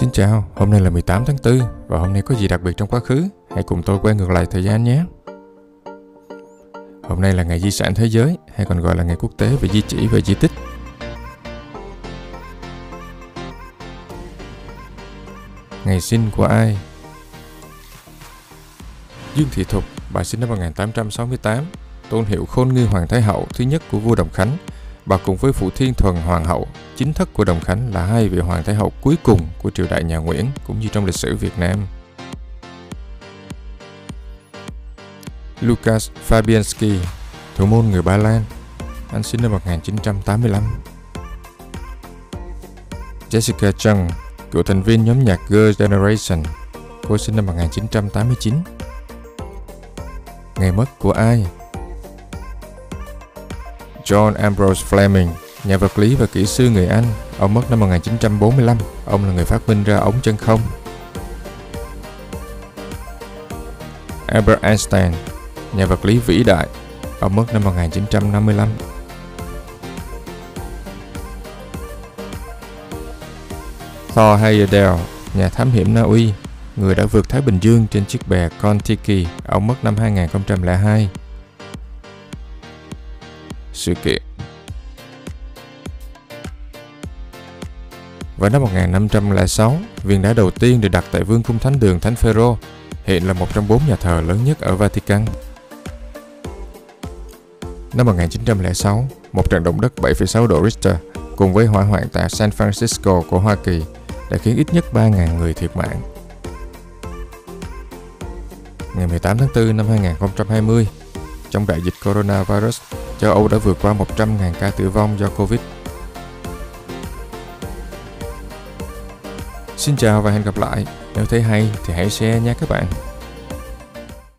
Xin chào, hôm nay là 18 tháng 4 và hôm nay có gì đặc biệt trong quá khứ? Hãy cùng tôi quay ngược lại thời gian nhé. Hôm nay là ngày di sản thế giới hay còn gọi là ngày quốc tế về di chỉ và di tích. Ngày sinh của ai? Dương Thị Thục, bà sinh năm 1868, tôn hiệu khôn ngư hoàng thái hậu thứ nhất của vua Đồng Khánh. Bà cùng với Phụ Thiên Thuần Hoàng hậu, chính thất của Đồng Khánh là hai vị hoàng thái hậu cuối cùng của triều đại nhà Nguyễn cũng như trong lịch sử Việt Nam. Lukas Fabianski, thủ môn người Ba Lan, anh sinh năm 1985. Jessica Chung, cựu thành viên nhóm nhạc Girl Generation, cô sinh năm 1989. Ngày mất của ai? John Ambrose Fleming, nhà vật lý và kỹ sư người Anh. Ông mất năm 1945. Ông là người phát minh ra ống chân không. Albert Einstein, nhà vật lý vĩ đại. Ông mất năm 1955. Thor Heyerdahl, nhà thám hiểm Na Uy, người đã vượt Thái Bình Dương trên chiếc bè Kon-Tiki. Ông mất năm 2002 sự kiện. Vào năm 1506, viên đá đầu tiên được đặt tại vương cung thánh đường Thánh Phaero, hiện là một trong bốn nhà thờ lớn nhất ở Vatican. Năm 1906, một trận động đất 7,6 độ Richter cùng với hỏa hoạn tại San Francisco của Hoa Kỳ đã khiến ít nhất 3.000 người thiệt mạng. Ngày 18 tháng 4 năm 2020, trong đại dịch coronavirus, châu Âu đã vượt qua 100.000 ca tử vong do Covid. Xin chào và hẹn gặp lại. Nếu thấy hay thì hãy share nha các bạn.